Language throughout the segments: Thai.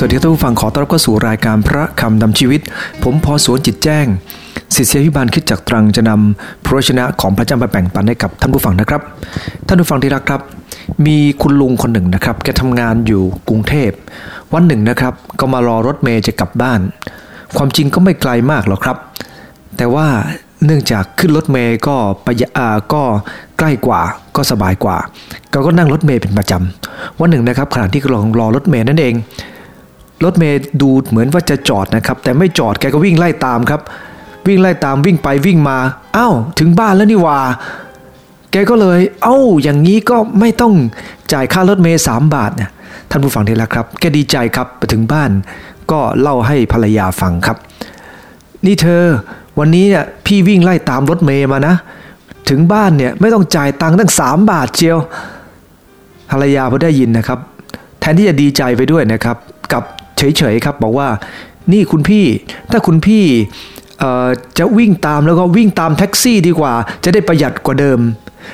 สวัสดีท่านผู้ฟังขอต้อนรับเข้าสู่รายการพระคำนำชีวิต ผมพอสวนจิตแจ้ง ศิษยาพิบาลคิดจากตรังจะนำพระชนะของพระเจ้ามาแบ่งปันให้กับท่านผู้ฟังนะครับ ท่านผู้ฟังที่รักครับ มีคุณลุงคนหนึ่งนะครับ แกทำงานอยู่กรุงเทพ วันหนึ่งนะครับ ก็มารอรถเมย์จะกลับบ้าน ความจริงก็ไม่ไกลมากหรอกครับ แต่ว่าเนื่องจากขึ้นรถเมย์ก็ประหยัดก็ใกล้กว่าก็สบายกว่า ก็ก็นั่งรถเมย์เป็นประจำวันหนึ่งนะครับขณะที่กำลังรอรถเมย์นั่นเอง รถเมย์ดูเหมือนว่าจะจอดนะครับ แต่ไม่จอดแกก็วิ่งไล่ตามครับ วิ่งไล่ตามวิ่งไปวิ่งมาอ้าวถึงบ้านแล้วนี่ว่า แกก็เลย เอ้า อย่างนี้ก็ไม่ต้องจ่ายค่ารถเมย์สามบาทเนี่ยท่านผู้ฟังที่รักครับ แกดีใจครับไปถึงบ้าน ก็เล่าให้ภรรยาฟังครับ นี่เธอ วันนี้เนี่ยพี่วิ่งไล่ตามรถเมย์มานะ ถึงบ้านเนี่ยไม่ต้องจ่ายตังค์ตั้งสามบาทเจียวภรรยาพอได้ยินนะครับ แทนที่จะดีใจไปด้วยนะครับกับ เฉยๆครับ บอกว่านี่คุณพี่ ถ้าคุณพี่จะวิ่งตามแล้วก็วิ่งตามแท็กซี่ดีกว่า จะได้ประหยัดกว่าเดิม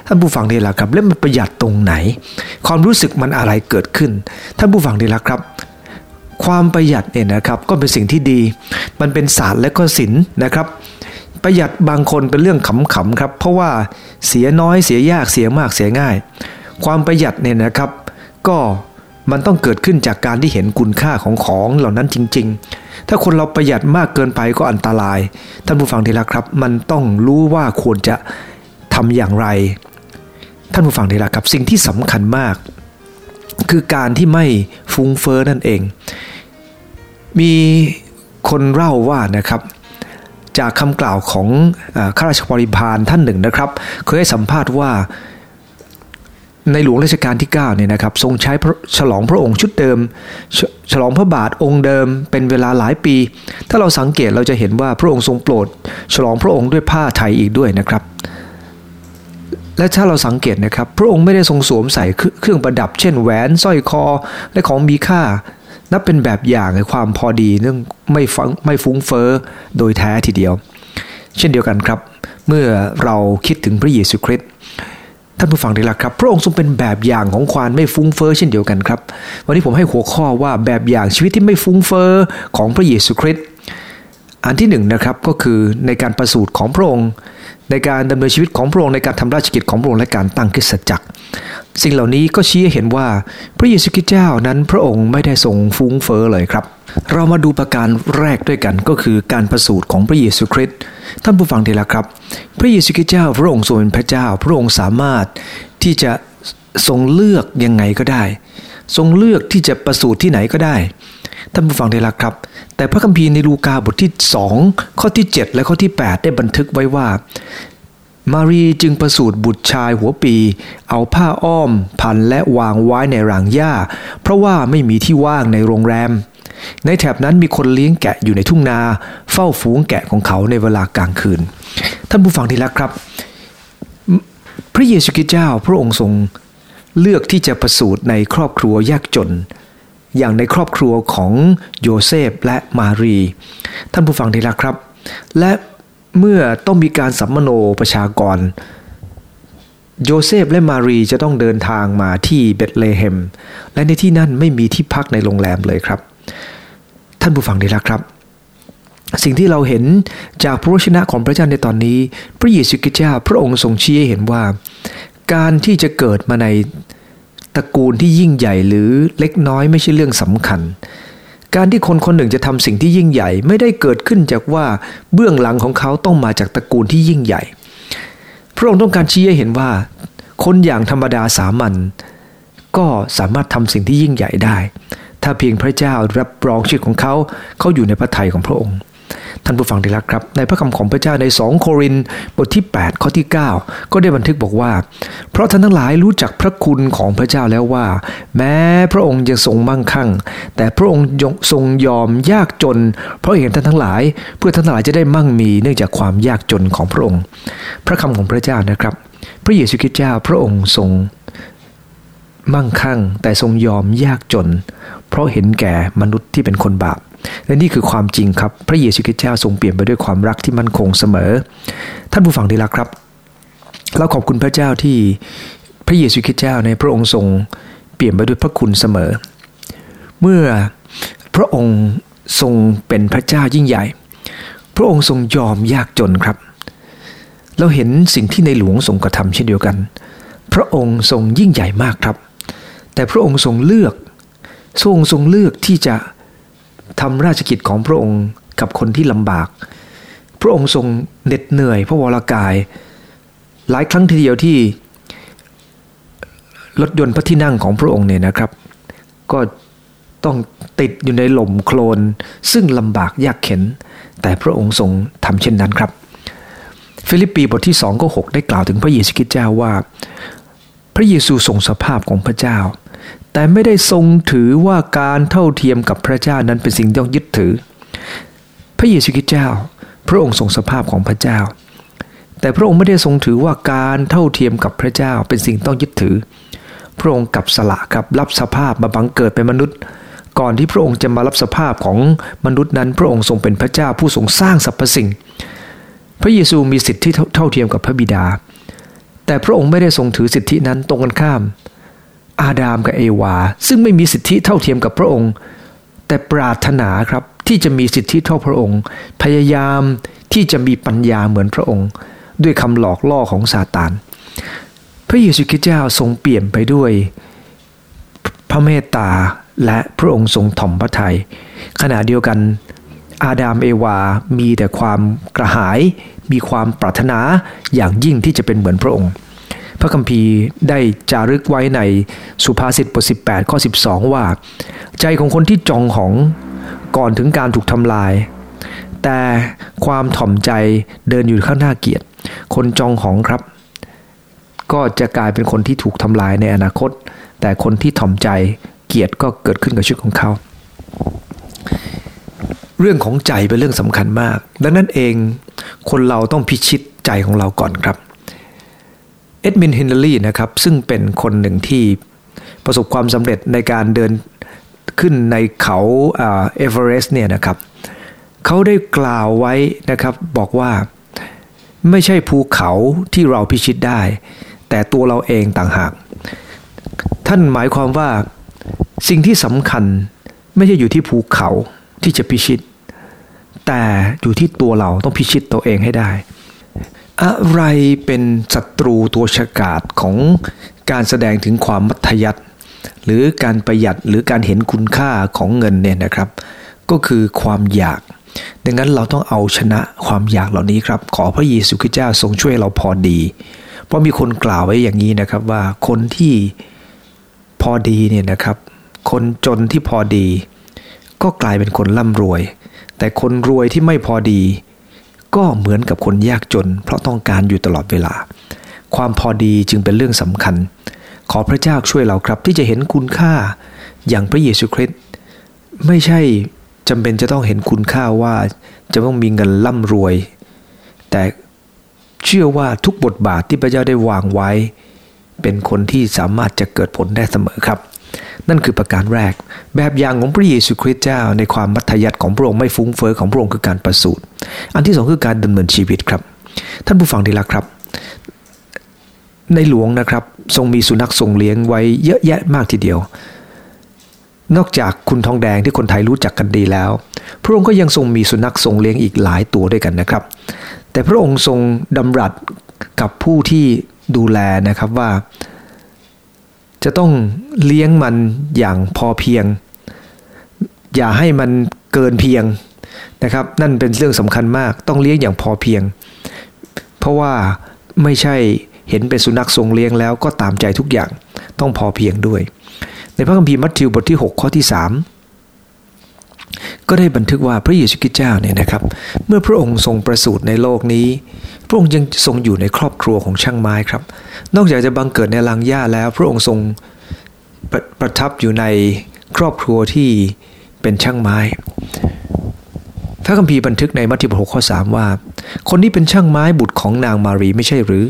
ท่านผู้ฟังดีละครับแล้วมันประหยัดตรงไหน ความรู้สึกมันอะไรเกิดขึ้น ท่านผู้ฟังดีละครับ ความประหยัดเนี่ยนะครับก็เป็นสิ่งที่ดี มันเป็นศาสตร์และก็ศิลป์นะครับประหยัดบางคนเป็นเรื่องขำๆครับ เพราะว่าเสียน้อยเสียยากเสียมากเสียง่าย ความประหยัดเนี่ยนะครับ ก็ มันต้องเกิดขึ้นจากการที่เห็นคุณค่าของของเหล่านั้นจริง ๆ ถ้าคนเราประหยัดมากเกินไปก็อันตราย ท่านผู้ฟังทีละครับ มันต้องรู้ว่าควรจะทำอย่างไร ท่านผู้ฟังทีละครับสิ่งที่สำคัญมาก คือการที่ไม่ฟุ้งเฟ้อนั่นเอง มีคนเล่าว่านะครับจากคำกล่าวของอข้าราชบริพารท่านหนึ่งนะครับ เคยให้สัมภาษณ์ว่า ในหลวงรัชกาลที่9เนี่ยนะครับทรงใช้ฉลองพระองค์ชุดเดิม ฉลองพระบาทองค์เดิมเป็นเวลาหลายปี ถ้าเราสังเกตเราจะเห็นว่าพระองค์ทรงโปรด ฉลองพระองค์ด้วยผ้าไทยอีกด้วยนะครับ และถ้าเราสังเกตนะครับ พระองค์ไม่ได้ทรงสวมใส่เครื่องประดับ เช่นแหวนสร้อยคอและของมีค่า นับเป็นแบบอย่างในความพอดีเรื่องไม่ฟังไม่ฟุ้งเฟ้อโดยแท้ทีเดียว เช่นเดียวกันครับ เมื่อเราคิดถึงพระเยซูคริสต์ ท่านผู้ฟังดีละครับ พระองค์ทรงเป็นแบบอย่างของความไม่ฟุ้งเฟ้อเช่นเดียวกันครับ วันนี้ผมให้หัวข้อว่าแบบอย่างชีวิตที่ไม่ฟุ้งเฟ้อของพระเยซูคริสต์อันที่หนึ่งนะครับก็คือในการประสูติของพระองค์ ในการดำเนินชีวิตของพระองค์ในการทำราชกิจของพระองค์และการตั้งคริสตจักร สิ่งเหล่านี้ก็ชี้ให้เห็นว่าพระเยซูคริสต์เจ้านั้นพระองค์ไม่ได้ทรงฟุ้งเฟ้อเลยครับ เรามาดูประการแรกด้วยกันก็คือการประสูติของพระเยซูคริสต์ท่านผู้ฟังทีละครับ พระเยซูคริสต์เจ้าพระองค์ทรงเป็นพระเจ้า พระองค์สามารถที่จะทรงเลือกยังไงก็ได้ ทรงเลือกที่จะประสูติที่ไหนก็ได้ท่านผู้ฟังได้ละครับ แต่พระคัมภีร์ในลูกาบทที่ 2 ข้อที่ 7 และข้อที่ 8 ได้บันทึกไว้ว่า มารีจึงประสูติบุตรชายหัวปี เอาผ้าอ้อม พันและวางไว้ในรางหญ้า เพราะว่าไม่มีที่ว่างในโรงแรม ในแถบนั้นมีคนเลี้ยงแกะอยู่ในทุ่งนา เฝ้าฝูงแกะของเขาในเวลากลางคืน ท่านผู้ฟังที่รักครับ พระเยซูคริสต์เจ้าพระองค์ทรงเลือกที่จะประสูติในครอบครัวยากจน อย่างในครอบครัวของโยเซฟและมารี ท่านผู้ฟังที่รักครับ และ เมื่อต้องมีการสำมะโนประชากร โยเซฟและมารีจะต้องเดินทางมาที่เบธเลเฮม และในที่นั่นไม่มีที่พักในโรงแรมเลยครับ ท่านผู้ฟังที่รักครับ สิ่งที่เราเห็นจากพระวจนะของพระเจ้าในตอนนี้ พระเยซูคริสต์เจ้าพระองค์ทรงชี้ให้เห็นว่า การที่จะเกิดมาในตระกูลที่ยิ่งใหญ่หรือเล็กน้อยไม่ใช่เรื่องสำคัญ การที่คนคนหนึ่งจะทำสิ่งที่ยิ่งใหญ่ ไม่ได้เกิดขึ้นจากว่าเบื้องหลังของเขาต้องมาจากตระกูลที่ยิ่งใหญ่ พระองค์ต้องการชี้ให้เห็นว่า คนอย่างธรรมดาสามัญก็สามารถทำสิ่งที่ยิ่งใหญ่ได้ ถ้าเพียงพระเจ้ารับรองชีวิตของเขา เขาอยู่ในพระทัยของพระองค์ ท่านผู้ฟังที่รักครับ ในพระคำของพระเจ้าใน 2 โครินบทที่ 8 ข้อที่ 9 ก็ได้บันทึกบอกว่า เพราะท่านทั้งหลายรู้จักพระคุณของพระเจ้าแล้วว่า แม้พระองค์ยังทรงมั่งคั่ง แต่พระองค์ทรงยอมยากจน เพราะเห็นท่านทั้งหลาย เพื่อท่านทั้งหลายจะได้มั่งมีเนื่องจากความยากจนของพระองค์ พระคำของพระเจ้านะครับ พระเยซูคริสต์เจ้าพระองค์ทรงมั่งคั่ง แต่ทรงยอมยากจน เพราะเห็นแก่มนุษย์ที่เป็นคนบาป และนี่คือความจริงครับ พระเยซูคริสต์เจ้าทรงเปลี่ยนไปด้วยความรักที่มั่นคงเสมอ ท่านผู้ฟังที่รักครับ เราขอบคุณพระเจ้าที่พระเยซูคริสต์เจ้าในพระองค์ทรงเปลี่ยนไปด้วยพระคุณเสมอ เมื่อพระองค์ทรงเป็นพระเจ้ายิ่งใหญ่ พระองค์ทรงยอมยากจนครับ เราเห็นสิ่งที่ในหลวงทรงกระทำเช่นเดียวกัน พระองค์ทรงยิ่งใหญ่มากครับ แต่พระองค์ทรงเลือกทรงทรงเลือกที่จะ ทำราชกิจของพระองค์กับคนที่ลำบาก พระองค์ทรงเหน็ดเหนื่อยพระวรากาย หลายครั้งทีเดียวที่รถยนต์พระที่นั่งของพระองค์เนี่ยนะครับ ก็ต้องติดอยู่ในหล่มโคลน ซึ่งลำบากยากเข็น แต่พระองค์ทรงทำเช่นนั้นครับ ฟิลิปปีบทที่2ก็6ได้กล่าวถึงพระเยซูคริสต์เจ้าว่า พระเยซูทรงสภาพของพระเจ้า แต่ไม่ได้ทรงถือว่าการเท่าเทียมกับพระเจ้านั้นเป็นสิ่งต้องยึดถือ พระเยซูคริสต์เจ้า พระองค์ทรงสภาพของพระเจ้า แต่พระองค์ไม่ได้ทรงถือว่าการเท่าเทียมกับพระเจ้าเป็นสิ่งต้องยึดถือ พระองค์กับสละครับรับสภาพมาบังเกิดเป็นมนุษย์ ก่อนที่พระองค์จะมารับสภาพของมนุษย์นั้น พระองค์ทรงเป็นพระเจ้าผู้ทรงสร้างสรรพสิ่ง พระเยซูมีสิทธิเท่าเทียมกับพระบิดา แต่พระองค์ไม่ได้ทรงถือสิทธินั้นตรงกันข้าม อาดามกับเอวา ซึ่งไม่มีสิทธิเท่าเทียมกับพระองค์ แต่ปรารถนาครับที่จะมีสิทธิเท่าพระองค์ พยายามที่จะมีปัญญาเหมือนพระองค์ ด้วยคำหลอกล่อของซาตานพระเยซูคริสต์เจ้าทรงเปลี่ยนไปด้วย พระเมตตาและพระองค์ทรงถ่อมพระทยัยขณะเดียวกัน อาดามเอวา มีแต่ความกระหาย มีความปรารถนาอย่างยิ่งที่จะเป็นเหมือนพระองค์ ระคัมภีร์ได้จารึกไว้ในสุภาษิตบท18ข้อ 12 ว่า ใจของคนที่จองของก่อนถึงการถูกทำลาย แต่ความถ่อมใจเดินอยู่ข้างหน้าเกียรติ คนจองของครับ ก็จะกลายเป็นคนที่ถูกทำลายในอนาคต แต่คนที่ถ่อมใจเกียรติก็เกิดขึ้นกับชีวิตของเขา เรื่องของใจเป็นเรื่องสำคัญมาก ดังนั้นเองคนเราต้องพิชิตใจของเราก่อนครับ เอ็ดมันด์ ฮิลลารีนะครับซึ่งเป็นคนหนึ่งที่ประสบความสำเร็จในการเดินขึ้นในเขาเอเวอเรสต์เนี่ยนะครับเขาได้กล่าวไว้นะครับบอกว่าไม่ใช่ภูเขาที่เราพิชิตได้ แต่ตัวเราเองต่างหาก ท่านหมายความว่าสิ่งที่สำคัญไม่ใช่อยู่ที่ภูเขาที่จะพิชิต แต่อยู่ที่ตัวเราต้องพิชิตตัวเองให้ได้ อะไรเป็นศัตรูตัวฉกาจของการแสดงถึงความมัธยัติหรือการประหยัดหรือการเห็นคุณค่าของเงินเนี่ยนะครับ ก็คือความอยาก ดังนั้นเราต้องเอาชนะความอยากเหล่านี้ครับ ขอพระเยซูคริสต์เจ้าทรงช่วยเราพอดี เพราะมีคนกล่าวไว้อย่างนี้นะครับว่าคนที่พอดีเนี่ยนะครับ คนจนที่พอดี ก็กลายเป็นคนร่ำรวย แต่คนรวยที่ไม่พอดี ก็เหมือนกับคนยากจน เพราะต้องการอยู่ตลอดเวลา ความพอดีจึงเป็นเรื่องสำคัญ ขอพระเจ้าช่วยเราครับ ที่จะเห็นคุณค่าอย่างพระเยซูคริสต์ไม่ใช่จำเป็นจะต้องเห็นคุณค่าว่าจะต้องมีเงินร่ำรวย แต่เชื่อว่าทุกบทบาทที่พระเจ้าได้วางไว้ เป็นคนที่สามารถจะเกิดผลได้เสมอครับ นั่นคือประการแรก แบบอย่างของพระเยซูคริสต์เจ้าในความมัธยัติของพระองค์ไม่ฟุ้งเฟอ้อของพระองค์คือการประสูติอันที่สองคือการดำเนินชีวิตครับ ท่านผู้ฟังที่รักครับ ในหลวงนะครับ ทรงมีสุนัขทรงเลี้ยงไว้เยอะแยะมากทีเดียว นอกจากคุณทองแดงที่คนไทยรู้จักกันดีแล้ว พระองค์ก็ยังทรงมีสุนัขทรงเลี้ยงอีกหลายตัวด้วยกันนะครับ แต่พระองค์ทรงดำรัสกับผู้ที่ดูแลนะครับว่า จะต้องเลี้ยงมันอย่างพอเพียง อย่าให้มันเกินเพียงนะครับ นั่นเป็นเรื่องสำคัญมาก ต้องเลี้ยงอย่างพอเพียง เพราะว่าไม่ใช่เห็นเป็นสุนัขทรงเลี้ยงแล้วก็ตามใจทุกอย่างต้องพอเพียงด้วย ในพระคัมภีร์มัทธิวบทที่ 6 ข้อที่ 3 ก็ได้บันทึกว่าพระเยซูคริสต์เจ้าเนี่ยนะครับ เมื่อพระองค์ทรงประสูติในโลกนี้ พระองค์ยังทรงอยู่ในครอบครัวของช่างไม้ครับ นอกจากจะบังเกิดในลางหญ้าแล้ว พระองค์ทรงประประทับอยู่ในครอบครัวที่เป็นช่างไม้พระคัมภีร์บันทึกในมัทธิวบทข้อ3ว่า คนนี้เป็นช่างไม้บุตรของนางมารีไม่ใช่หรือ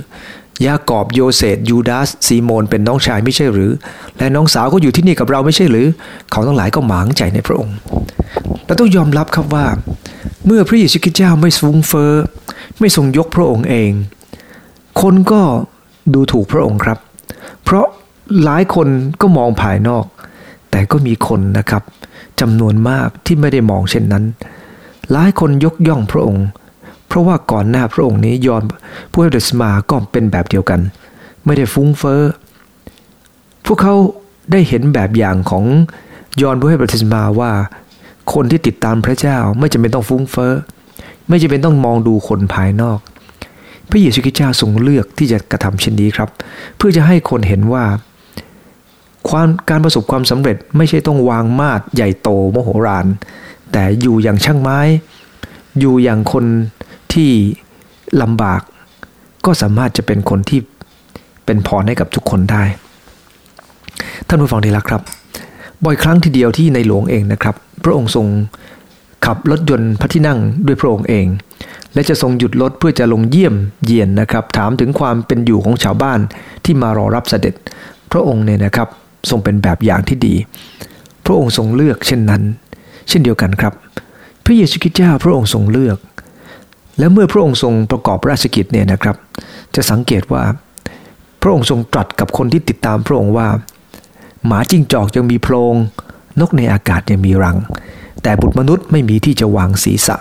ยากอบโยเซตยูดาสซีโมนเป็นน้องชายไม่ใช่หรือ และน้องสาวก็อยู่ที่นี่กับเราไม่ใช่หรือ เขาทั้งหลายก็หมางใจในพระองค์เราต้องยอมรับครับว่า เมื่อพระเยซูคริสต์เจ้าไม่ฟุ้งเฟอ้อไม่ทรงยกพระองค์เอง คนก็ดูถูกพระองค์ครับ เพราะหลายคนก็มองภายนอก แต่ก็มีคนนะครับจำนวนมากที่ไม่ได้มองเช่นนั้น หลายคนยกย่องพระองค์ ราะว่าก่อนหน้าพระองค์นี้ยอนผู้ให้เดสมาก็เป็นแบบเดียวกัน ไม่ได้ฟุ้งเฟ้อพวกเขาได้เห็นแบบอย่างของยอนผู้ให้บัติศมาว่า คนที่ติดตามพระเจ้าไม่จำเป็นต้องฟุ้งเฟ้อไม่จำเป็นต้องมองดูคนภายนอก พระเยซูคริสต์เจ้าทรงเลือกที่จะกระทำเช่นนี้ครับ เพื่อจะให้คนเห็นว่าความการประสบความสำเร็จไม่ใช่ต้องวางมาดใหญ่โตโมโหรานแต่อยู่อย่างช่างไม้ อยู่อย่างคน ที่ลำบาก ก็สามารถจะเป็นคนที่เป็นพรให้กับทุกคนได้ ท่านผู้ฟังที่รักครับ บ่อยครั้งทีเดียวที่ในหลวงเองนะครับ พระองค์ทรงขับรถยนต์พระที่นั่งด้วยพระองค์เอง และจะทรงหยุดรถเพื่อจะลงเยี่ยมเยียนนะครับ ถามถึงความเป็นอยู่ของชาวบ้านที่มารอรับเสด็จ พระองค์เนี่ยนะครับทรงเป็นแบบอย่างที่ดี พระองค์ทรงเลือกเช่นนั้น เช่นเดียวกันครับ พระเยซูคริสต์เจ้าพระองค์ทรงเลือก และเมื่อพระองค์ทรงประกอบราชกิจเนี่ยนะครับ จะสังเกตว่า พระองค์ทรงตรัสกับคนที่ติดตามพระองค์ว่า หมาจิ้งจอกยังมีโพรงนกในอากาศยังมีรัง แต่บุตรมนุษย์ไม่มีที่จะวางศีรษะ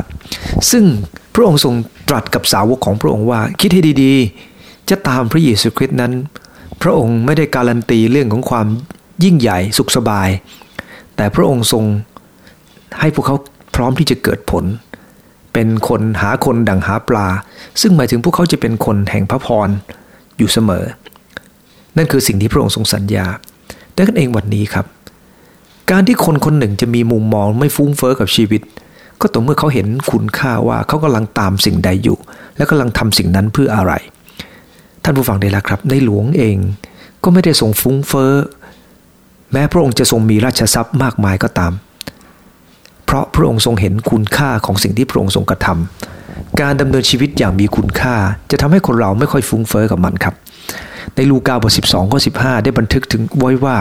ซึ่งพระองค์ทรงตรัสกับสาวกของพระองค์ว่า คิดให้ดีๆ จะตามพระเยซูคริสต์นั้น พระองค์ไม่ได้การันตีเรื่องของความยิ่งใหญ่สุขสบาย แต่พระองค์ทรงให้พวกเขาพร้อมที่จะเกิดผล เป็นคนหาคนดังหาปลา ซึ่งหมายถึงพวกเขาจะเป็นคนแห่งพระพรอยู่เสมอ นั่นคือสิ่งที่พระองค์ทรงสัญญาดังนั้นเองวันนี้ครับ การที่คนคนหนึ่งจะมีมุมมองไม่ฟุ้งเฟอ้อกับชีวิต ก็ต่อเมื่อเขาเห็นคุณค่าว่าเขากำลังตามสิ่งใดอยู่ และกำลังทำสิ่งนั้นเพื่ออะไร ท่านผู้ฟังได้ล้วครับ ในหลวงเองก็ไม่ได้ทรงฟุ้งเฟ้อแม้พระองค์จะทรงมีราชทรัพย์มากมายก็ตาม ราะพระองค์ทรงเห็นคุณค่าของสิ่งที่พระองค์ทรงกระทำการดำเนินชีวิตอย่างมีคุณค่า จะทำให้คนเราไม่ค่อยฟุ้งเฟ้อกับมันครับ ในลูกาบท 12ข้อ15 ได้บันทึกถึงไว้ว่า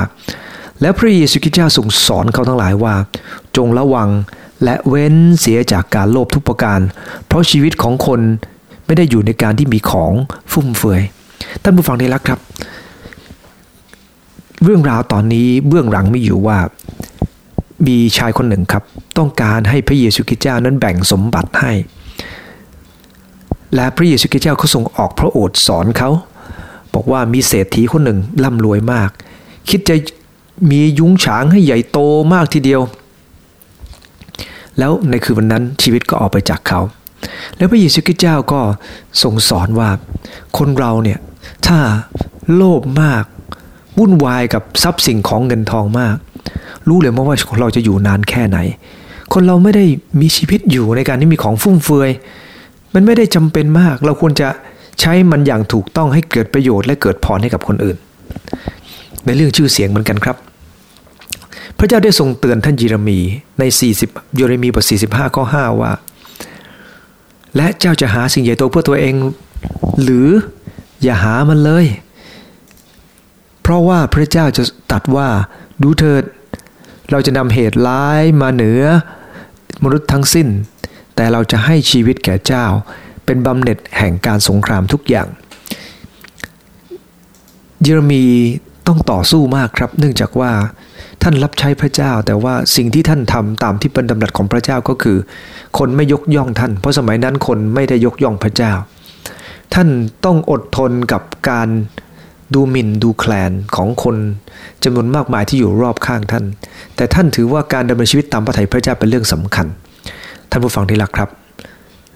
และพระเยซูคริสต์เจ้าทรงสอนเขาทั้งหลายว่า จงระวังและเว้นเสียจากการโลภทุกประการ เพราะชีวิตของคนไม่ได้อยู่ในการที่มีของฟุ่มเฟือยท่านผู้ฟังที่รักครับ เรื่องราวตอนนี้เบื้องหลังไม่อยู่ว่า มีชายคนหนึ่งครับ ต้องการให้พระเยซูคริสต์เจ้านั้นแบ่งสมบัติให้ และพระเยซูคริสต์เจ้าเขาทรงออกพระโอษฐ์สอนเขา บอกว่ามีเศรษฐีคนหนึ่งร่ำรวยมาก คิดจะมียุ้งฉางให้ใหญ่โตมากทีเดียว แล้วในคืนวันนั้นชีวิตก็ออกไปจากเขา แล้วพระเยซูคริสต์เจ้าก็ทรงสอนว่า คนเราเนี่ยถ้าโลภมากวุ่นวายกับทรัพย์สิ่งของเงินทองมาก รู้เลยว่าเราจะอยู่นานแค่ไหน คนเราไม่ได้มีชีวิตอยู่ในการที่มีของฟุ่มเฟือย มันไม่ได้จำเป็นมาก เราควรจะใช้มันอย่างถูกต้องให้เกิดประโยชน์และเกิดพรให้กับคนอื่น ในเรื่องชื่อเสียงเหมือนกันครับ พระเจ้าได้ทรงเตือนท่านเยเรมีใน 40เยเรมีบท45ข้อ5ว่า และเจ้าจะหาสิ่งใหญ่โตเพื่อตัวเอง หรืออย่าหามันเลย เพราะว่าพระเจ้าจะตัดว่าดูเถิด เราจะนำเหตุร้ายมาเหนือ มนุษย์ทั้งสิ้น แต่เราจะให้ชีวิตแก่เจ้า เป็นบำเหน็จแห่งการสงครามทุกอย่าง เยเรมีต้องต่อสู้มากครับ เนื่องจากว่าท่านรับใช้พระเจ้า แต่ว่าสิ่งที่ท่านทำตามที่เป็นดำรัสของพระเจ้าก็คือ คนไม่ยกย่องท่าน เพราะสมัยนั้นคนไม่ได้ยกย่องพระเจ้า ท่านต้องอดทนกับการ ดูหมิ่นดูแคลนของคนจำนวนมากมายที่อยู่รอบข้างท่าน แต่ท่านถือว่าการดำเนินชีวิตตามพระทัยพระเจ้าเป็นเรื่องสำคัญ ท่านผู้ฟังที่รักครับ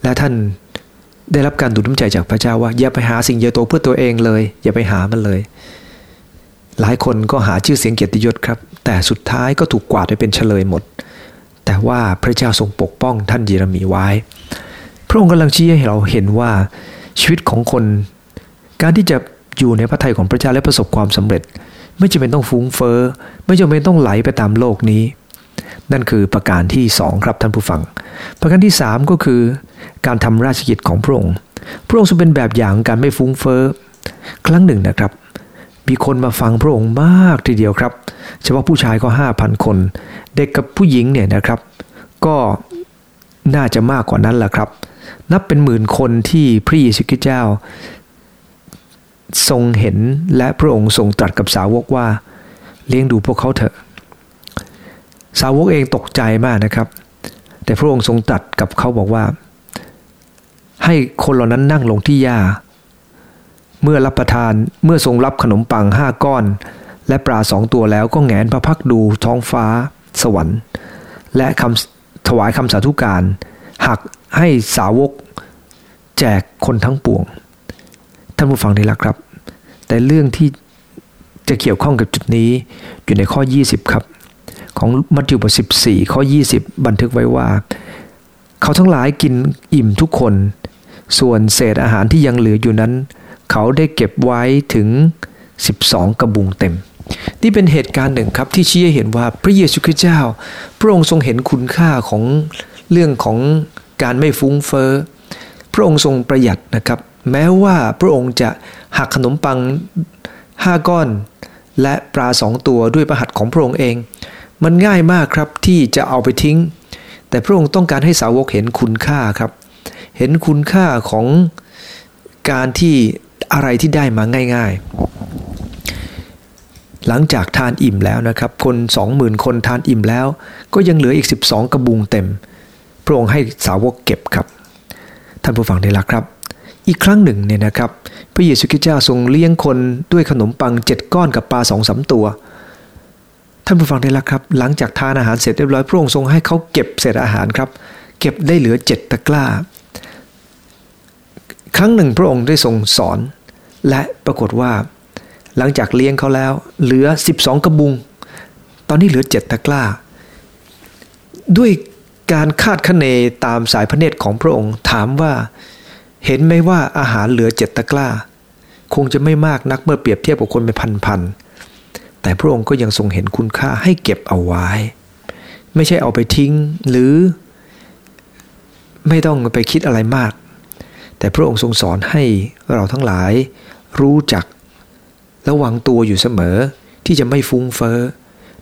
และท่านได้รับการดูน้ำใจจากพระเจ้าว่า อย่าไปหาสิ่งใหญ่โตเพื่อตัวเองเลย อย่าไปหามันเลย หลายคนก็หาชื่อเสียงเกียรติยศครับ แต่สุดท้ายก็ถูกกวาดไปเป็นเฉลยหมด แต่ว่าพระเจ้าทรงปกป้องท่านเยเรมีไว้ พระองค์กำลังชี้ให้เราเห็นว่าชีวิตของคน การที่จะ อยู่ในพระทัยของพระเจ้าและประสบความสำเร็จ ไม่จำเป็นต้องฟุ้งเฟอ้อไม่จำเป็นต้องไหลไปตามโลกนี้ นั่นคือประการที่สองครับท่านผู้ฟัง ประการที่สามก็คือ การทำราชกิจของพระองค์พระองค์ทรงเป็นแบบอย่างการไม่ฟุ้งเฟอ้อครั้งหนึ่งนะครับ มีคนมาฟังพระองค์มากทีเดียวครับ เฉพาะผู้ชายก็ห้าพันคน เด็กกับผู้หญิงเนี่ยนะครับ ก็น่าจะมากกว่านั้นแหละครับ นับเป็นหมื่นคนที่พระเยซูคริสต์เจ้า ทรงเห็นและพระองค์ทรงตรัสกับสาวกว่า เลี้ยงดูพวกเขาเถอะ สาวกเองตกใจมากนะครับ แต่พระองค์ทรงตรัสกับเขาบอกว่า ให้คนเหล่านั้นนั่งลงที่หญ้า เมื่อรับประทานเมื่อทรงรับขนมปังห้าก้อน และปลาสองตัวแล้วก็แงนพระพักดูท้องฟ้า สวรรค์ และคำถวายคำสาธุการหักให้สาวก แจกคนทั้งปวง ท่านผู้ฟังนี่ละครับ แต่เรื่องที่จะเกี่ยวข้องกับจุดนี้อยู่ในข้อ 20 ครับ ของมัทธิวบท14 ข้อ 20 บันทึกไว้ว่า เขาทั้งหลายกินอิ่มทุกคน ส่วนเศษอาหารที่ยังเหลืออยู่นั้น เขาได้เก็บไว้ถึง 12 กระบุงเต็ม นี่เป็นเหตุการณ์หนึ่งครับที่ชี้ให้เห็นว่าพระเยซูคริสต์เจ้า พระองค์ทรงเห็นคุณค่าของเรื่องของการไม่ฟุ้งเฟอ้อพระองค์ทรงประหยัดนะครับ แม้ว่าพระองค์จะหักขนมปังห้าก้อน และปลาสองตัวด้วยประหัตของพระองค์เอง มันง่ายมากครับที่จะเอาไปทิ้ง แต่พระองค์ต้องการให้สาวกเห็นคุณค่าครับ เห็นคุณค่าของการที่อะไรที่ได้มาง่าย ๆ หลังจากทานอิ่มแล้วนะครับ คนสองหมื่นคนทานอิ่มแล้ว ก็ยังเหลืออีก 12 กระบุงเต็ม พระองค์ให้สาวกเก็บครับ ท่านผู้ฟังได้ละครับ อีกครั้งหนึ่งเนี่ยนะครับ พระเยซูคริสต์เจ้าทรงเลี้ยงคนด้วยขนมปังเจ็ดก้อนกับปลาสองสาตัว ท่านผู้ฟังได้ละครับ หลังจากทานอาหารเสร็จเรียบร้อยพระองค์ทรงให้เขาเก็บเศษอาหารครับ เก็บได้เหลือเจ็ดตะกร้า ครั้งหนึ่งพระองค์ได้ทรงสอน และปรากฏว่า หลังจากเลี้ยงเขาแล้ว เหลือ 12 กระบุง ตอนนี้เหลือเจ็ดตะกร้า ด้วยการคาดคะเนตามสายพระเนตรของพระองค์ถามว่า เห็นไหมว่าอาหารเหลือเจ็ดตะกร้า คงจะไม่มากนักเมื่อเปรียบเทียบกับคนเป็นพันๆแต่พระองค์ก็ยังทรงเห็นคุณค่าให้เก็บเอาไว้ ไม่ใช่เอาไปทิ้งหรือไม่ต้องไปคิดอะไรมาก แต่พระองค์ทรงสอนให้เราทั้งหลายรู้จักระวังตัวอยู่เสมอที่จะไม่ฟุ้งเฟอ้อ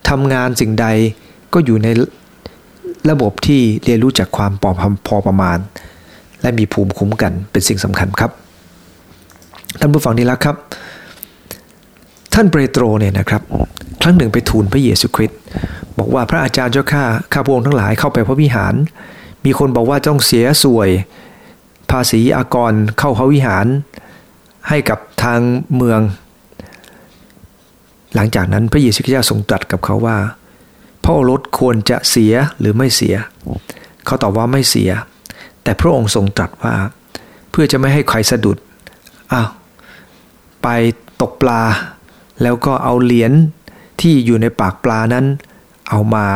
ทำงานสิ่งใดก็อยู่ในระบบที่เรียนรู้จากความพอพอประมาณ และมีภูมิคุ้มกันเป็นสิ่งสำคัญครับ ท่านผู้ฟังที่รักครับ ท่านเปโตรเนี่ยนะครับ ครั้งหนึ่งไปทูลพระเยซูคริสต์บอกว่าพระอาจารย์เจ้าข้าข้าพระองทั้งหลายเข้าไปพระวิหาร มีคนบอกว่าต้องเสียสวย ภาษีอากรเข้าพระวิหาร ให้กับทางเมือง หลังจากนั้นพระเยซูคริสต์ทรงตรัสกับเขาว่าพระโอรสควรจะเสียหรือไม่เสีย เขาตอบว่าไม่เสีย แต่พระองค์ทรงตรัสว่า เพื่อจะไม่ให้ใครสะดุดอ้าวไปตกปลา แล้วก็เอาเหรียญที่อยู่ในปากปลานั้น เอามา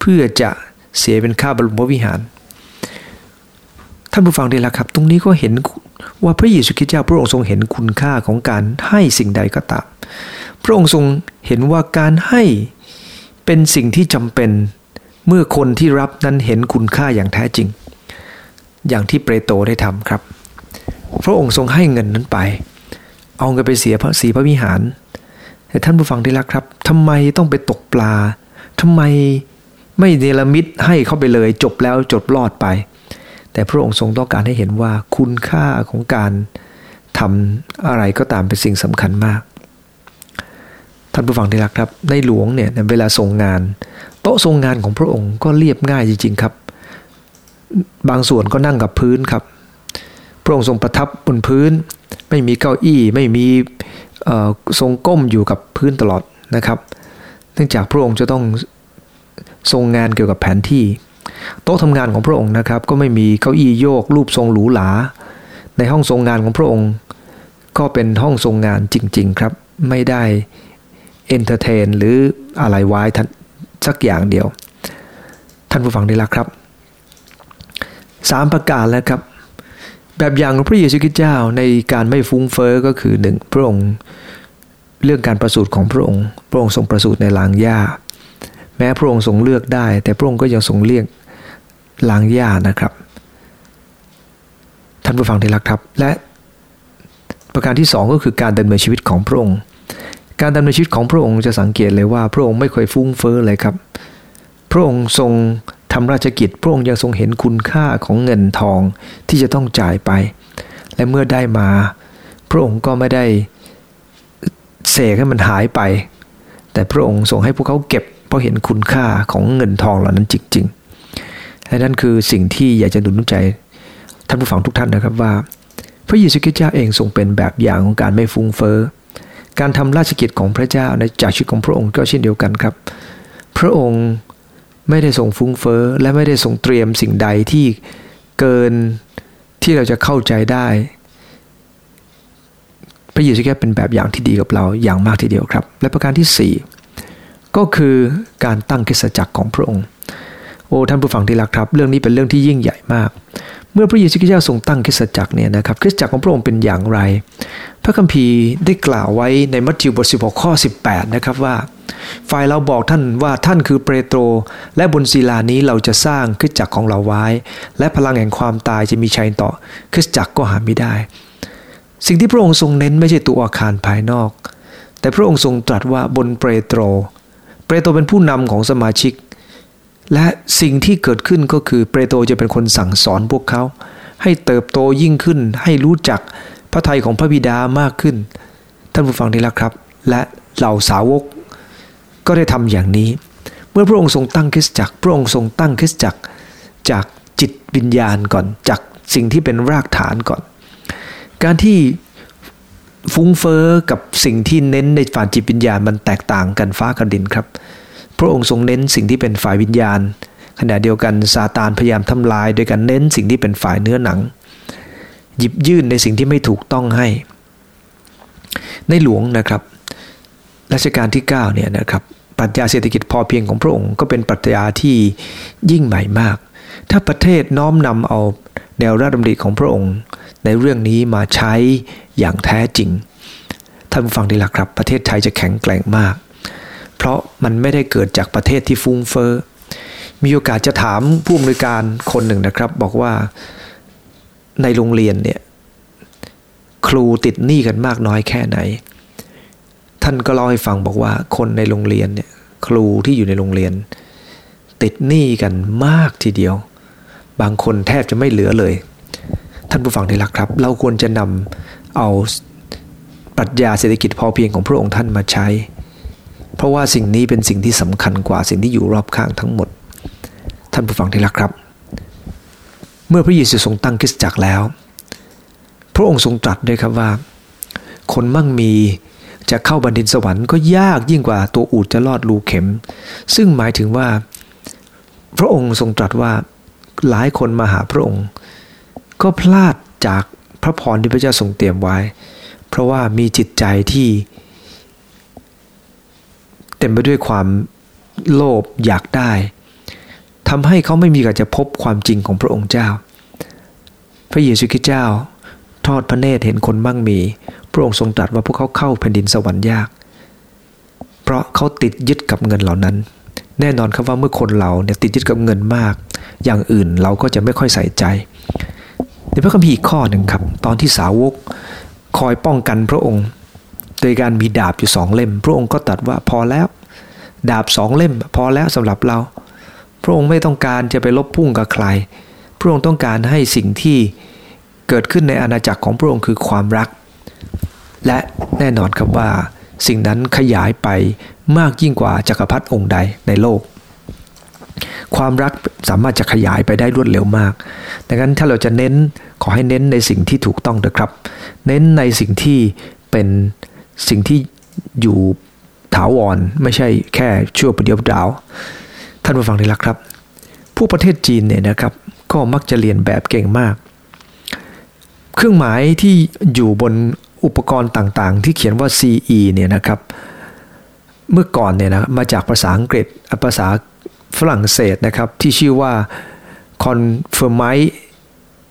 เพื่อจะเสียเป็นค่าบรมวิหาร ท่านผู้ฟังได้ล้วครับ ตรงนี้ก็เห็นว่าพระเยซูคริสต์เจ้าพระองค์ทรงเห็นคุณค่าของการให้สิ่งใดก็ตาม พระองค์ทรงเห็นว่าการให้เป็นสิ่งที่จำเป็น เมื่อคนที่รับนั้นเห็นคุณค่าอย่างแท้จริง อย่างที่เปโตรได้ทำครับ พระองค์ทรงให้เงินนั้นไป เอาเงินไปเสียพระสีพระวิหาร แต่ท่านผู้ฟังที่รักครับทำไมต้องไปตกปลาทำไมไม่เนรมิตให้เข้าไปเลย จบแล้วจบรอดไป แต่พระองค์ทรงต้องการให้เห็นว่าคุณค่าของการทำอะไรก็ตามเป็นสิ่งสำคัญมากท่านผู้ฟังที่รักครับในหลวงเนี่ยเวลาทรงงาน โต๊ะทรงงานของพระองค์ก็เรียบง่ายจริงๆครับ บางส่วนก็นั่งกับพื้นครับ พระองค์ทรงประทับบนพื้น ไม่มีเก้าอี้ไม่มีทรงก้มอยู่กับพื้นตลอดนะครับ เนื่องจากพระองค์จะต้องทรงงานเกี่ยวกับแผนที่ โต๊ะทำงานของพระองค์นะครับ ก็ไม่มีเก้าอี้โยก รูปทรงหรูหรา ในห้องทรงงานของพระองค์ ก็เป็นห้องทรงงานจริง ๆ ครับ ไม่ได้ entertain หรืออะไรไว้ท่านสักอย่างเดียว ท่านผู้ฟังได้ละครับ สามประการแล้วครับ แบบอย่างของพระเยซูคริสต์เจ้าในการไม่ฟุ้งเฟ้อก็คือหนึ่งพระองค์เรื่องการประสูติของพระองค์ พระองค์ทรงประสูติในรางหญ้า แม้พระองค์ทรงเลือกได้ แต่พระองค์ก็ยังทรงเลือกรางหญ้านะครับ ท่านผู้ฟังที่รักครับ และประการที่สองก็คือการดำเนินชีวิตของพระองค์ การดำเนินชีวิตของพระองค์จะสังเกตเลยว่าพระองค์ไม่เคยฟุ้งเฟ้อเลยครับ พระองค์ทรงำราชกิจพระองค์ยังทรงเห็นคุณค่าของเงินทองที่จะต้องจ่ายไป และเมื่อได้มา พระองค์ก็ไม่ได้เสกให้มันหายไป แต่พระองค์ทรงให้พวกเขาเก็บ เพราะเห็นคุณค่าของเงินทองเหล่านั้นจริงๆและนั่นคือสิ่งที่อยากจะหนุนใจท่านผู้ฟังทุกท่านนะครับว่า พระเยซูคริสต์เจ้าเองทรงเป็นแบบอย่างของการไม่ฟุ้งเฟอ้อการทำราชกิจของพระเจ้าในจากชีวิตของพระองค์ก็เช่นเดียวกันครับ พระองค์ ไม่ได้ทรงฟุ้งเฟอ้อและไม่ได้ทรงเตรียมสิ่งใดที่เกินที่เราจะเข้าใจได้ พระเยซูคริสต์เป็นแบบอย่างที่ดีกับเราอย่างมากทีเดียวครับ และประการที่ 4 ก็คือการตั้งคริสจักรของพระองค์ โอ้ท่านผู้ฟังที่รักครับ เรื่องนี้เป็นเรื่องที่ยิ่งใหญ่มาก เมื่อพระเยซูคริสต์ทรงตั้งคริสจักรเนี่ยนะครับคริสจักรของพระองค์เป็นอย่างไร พระคัมภีร์ได้กล่าวไว้ในมัทธิวบท16ข้อ 18 นะครับว่า ฝ่ายเราบอกท่านว่าท่านคือเปโตร และบนศิลานี้เราจะสร้างคริสจักรของเราไว้ และพลังแห่งความตายจะมีชัยต่อคริสจักรก็หาไม่ได้ สิ่งที่พระองค์ทรงเน้นไม่ใช่ตัวอาคารภายนอก แต่พระองค์ทรงตรัสว่าบนเปโตร เปโตรเป็นผู้นำของสมาชิก และสิ่งที่เกิดขึ้นก็คือเปโตรจะเป็นคนสั่งสอนพวกเขาให้เติบโตยิ่งขึ้นให้รู้จัก ระทัยของพระบิดามากขึ้น ท่านผู้ฟังที่รักครับ และเหล่าสาวกก็ได้ทำอย่างนี้ เมื่อพระองค์ทรงตั้งคริสจักร พระองค์ทรงตั้งคริสจักรจากจิตวิญญาณก่อนจากสิ่งที่เป็นรากฐานก่อน การที่ฟุ้งเฟอ้อกับสิ่งที่เน้นในฝ่ายจิตวิญญาณมันแตกต่างกันฟ้ากับดินครับ พระองค์ทรงเน้นสิ่งที่เป็นฝ่ายวิญญาณ ขณะเดียวกันซาตานพยายามทำลาย โดยการเน้นสิ่งที่เป็นฝ่ายเนื้อหนัง หยิบยื่นในสิ่งที่ไม่ถูกต้องให้ ในหลวงนะครับรัชกาลที่9เนี่ยนะครับปรัชญาเศรษฐกิจพอเพียงของพระองค์ก็เป็นปรัชญาที่ยิ่งใหม่มาก ถ้าประเทศน้อมนำเอาแนวราชดำริของพระองค์ ในเรื่องนี้มาใช้อย่างแท้จริงท่านฟังดีละครับ ประเทศไทยจะแข็งแกร่งมาก เพราะมันไม่ได้เกิดจากประเทศที่ฟุ้งเฟอ้อมีโอกาสจะถามผู้อำนวยการคนหนึ่งนะครับ บอกว่า ในโรงเรียนเนี่ยครูติดหนี้กันมากน้อยแค่ไหน ท่านก็เล่าให้ฟังบอกว่าคนในโรงเรียนเนี่ยครูที่อยู่ในโรงเรียน ติดหนี้กันมากทีเดียว บางคนแทบจะไม่เหลือเลย ท่านผู้ฟังที่รักครับ เราควรจะนำเอาปรัชญาเศรษฐกิจพอเพียงของพระองค์ท่านมาใช้ เพราะว่าสิ่งนี้เป็นสิ่งที่สำคัญกว่าสิ่งที่อยู่รอบข้างทั้งหมด ท่านผู้ฟังที่รักครับ เมื่อพระเยซูทรงตั้งคริสตจักรแล้ว พระองค์ทรงตรัสด้วยครับว่า คนมั่งมีจะเข้าบันดินสวรรค์ก็ยากยิ่งกว่าตัวอูดจะลอดรูเข็ม ซึ่งหมายถึงว่า พระองค์ทรงตรัสว่าหลายคนมาหาพระองค์ ก็พลาดจากพระพรที่พระเจ้าทรงเตรียมไว้ เพราะว่ามีจิตใจที่เต็มไปด้วยความโลภอยากได้ ทำให้เขาไม่มีการจะพบความจริงของพระองค์เจ้า พระเยซูคริสต์เจ้า ทอดพระเนตรเห็นคนมั่งมี พระองค์ทรงตรัสว่าพวกเขาเข้าแผ่นดินสวรรค์ยาก เพราะเขาติดยึดกับเงินเหล่านั้น แน่นอนครับว่าเมื่อคนเราเนี่ยติดยึดกับเงินมาก อย่างอื่นเราก็จะไม่ค่อยใส่ใจ ในพระคัมภีร์อีกข้อหนึ่งครับ ตอนที่สาวกคอยป้องกันพระองค์ โดยการมีดาบอยู่สองเล่ม พระองค์ก็ตรัสว่าพอแล้ว ดาบสองเล่ม พอแล้วสำหรับเรา ระองค์ไม่ต้องการจะไปลบพุ่งกับใคร พระองค์ต้องการให้สิ่งที่เกิดขึ้นในอาณาจักรของพระองค์คือความรัก และแน่นอนครับว่าสิ่งนั้นขยายไปมากยิ่งกว่าจักรพรรดิองค์ใดในโลก ความรักสามารถจะขยายไปได้รวดเร็วมาก ดังนั้นถ้าเราจะเน้นขอให้เน้นในสิ่งที่ถูกต้องนะครับ เน้นในสิ่งที่เป็นสิ่งที่อยู่ถาวรไม่ใช่แค่ชั่วประเดียวดาว ท่านผู้ฟังที่รักครับ ผู้ประเทศจีนเนี่ยนะครับก็มักจะเรียนแบบเก่งมาก เครื่องหมายที่อยู่บนอุปกรณ์ต่างๆ ที่เขียนว่า CE เนี่ยนะครับ เมื่อก่อนเนี่ยนะมาจากภาษาอังกฤษภาษาฝรั่งเศสนะครับที่ชื่อว่า Confirmite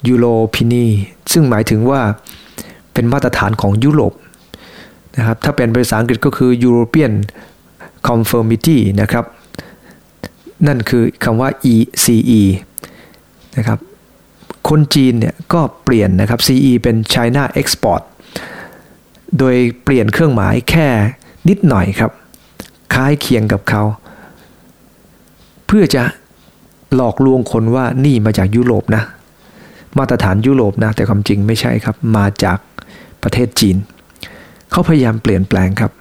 Europini ซึ่งหมายถึงว่าเป็นมาตรฐานของยุโรปนะครับถ้าเป็นภาษาอังกฤษก็คือ European Conformity นะครับ นั่นคือคำว่า ECE นะครับคนจีนเนี่ยก็เปลี่ยนนะครับ CE เป็น China Export โดยเปลี่ยนเครื่องหมายแค่นิดหน่อยครับ คล้ายเคียงกับเขา เพื่อจะหลอกลวงคนว่านี่มาจากยุโรปนะ มาตรฐานยุโรปนะ แต่ความจริงไม่ใช่ครับ มาจากประเทศจีน เขาพยายามเปลี่ยนแปลงครับ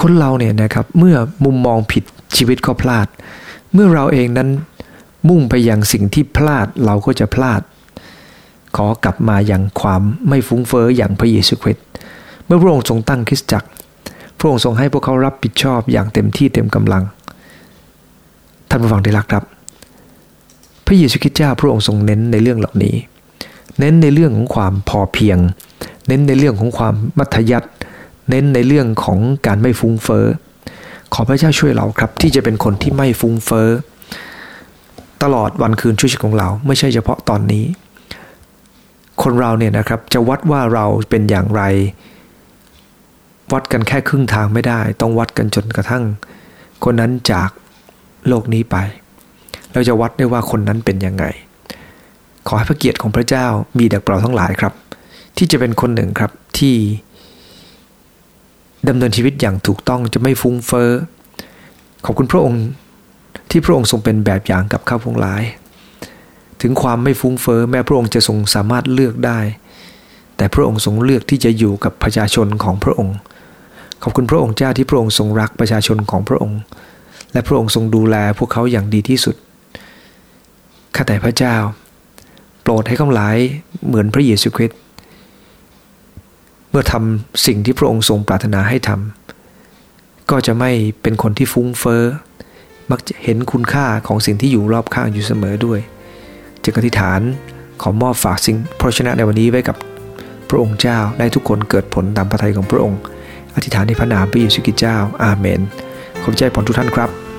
คนเราเนี่ยนะครับ เมื่อมุมมองผิดชีวิตก็พลาด เมื่อเราเองนั้นมุ่งไปยังสิ่งที่พลาดเราก็จะพลาด ขอกลับมาอย่างความไม่ฟุ้งเฟอ้ออย่างพระเยซูคริสต์เมื่อพระองค์ทรงตั้งคริสตจักร พระองค์ทรงให้พวกเขารับผิดชอบอย่างเต็มที่เต็มกำลัง ท่านผู้ฟังที่รักครับ พระเยซูคริสต์เจ้าพระองค์ทรงเน้นในเรื่องเหล่านี้ เน้นในเรื่องของความพอเพียง เน้นในเรื่องของความมัธยัติเน้นในเรื่องของการไม่ฟุ้งเฟอ้อ ขอพระเจ้าช่วยเราครับ ที่จะเป็นคนที่ไม่ฟุ้งเฟอ้อตลอดวันคืนช่วยชีวิตของเรา ไม่ใช่เฉพาะตอนนี้ คนเราเนี่ยนะครับจะวัดว่าเราเป็นอย่างไร วัดกันแค่ครึ่งทางไม่ได้ ต้องวัดกันจนกระทั่ง คนนั้นจากโลกนี้ไป เราจะวัดได้ว่าคนนั้นเป็นยังไง ขอให้พระเกียรติของพระเจ้ามีแด่เราทั้งหลายครับ ที่จะเป็นคนหนึ่งครับที่ ดำเนินชีวิตอย่างถูกต้องจะไม่ฟุ้งเฟอ้อขอบคุณพระองค์ที่พระองค์ทรงเป็นแบบอย่างกับข้าพงหลาย ถึงความไม่ฟุ้งเฟอ้อแม้พระองค์จะทรงสามารถเลือกได้ แต่พระองค์ทรงเลือกที่จะอยู่กับประชาชนของพระองค์ ขอบคุณพระองค์เจ้าที่พระองค์ทรงรักประชาชนของพระองค์ และพระองค์ทรงดูแลพวกเขาอย่างดีที่สุดข้าแต่พระเจ้า โปรดให้ข้าหลายเหมือนพระเยซูคริสต์ เมื่อทำสิ่งที่พระองค์ทรงปรารถนาให้ทำก็จะไม่เป็นคนที่ฟุ้งเฟอ้อ มักจะเห็นคุณค่าของสิ่งที่อยู่รอบข้างอยู่เสมอด้วยจึงอธิษฐานขอมอบฝากสิ่งพระชนะในวันนี้ไว้กับพระองค์เจ้าได้ทุกคนเกิดผลตามพระทัยของพระองค์ อธิษฐานในพระนามพระเยซูคริสต์เจ้า อาเมน ขอบใจพรทุกท่านครับ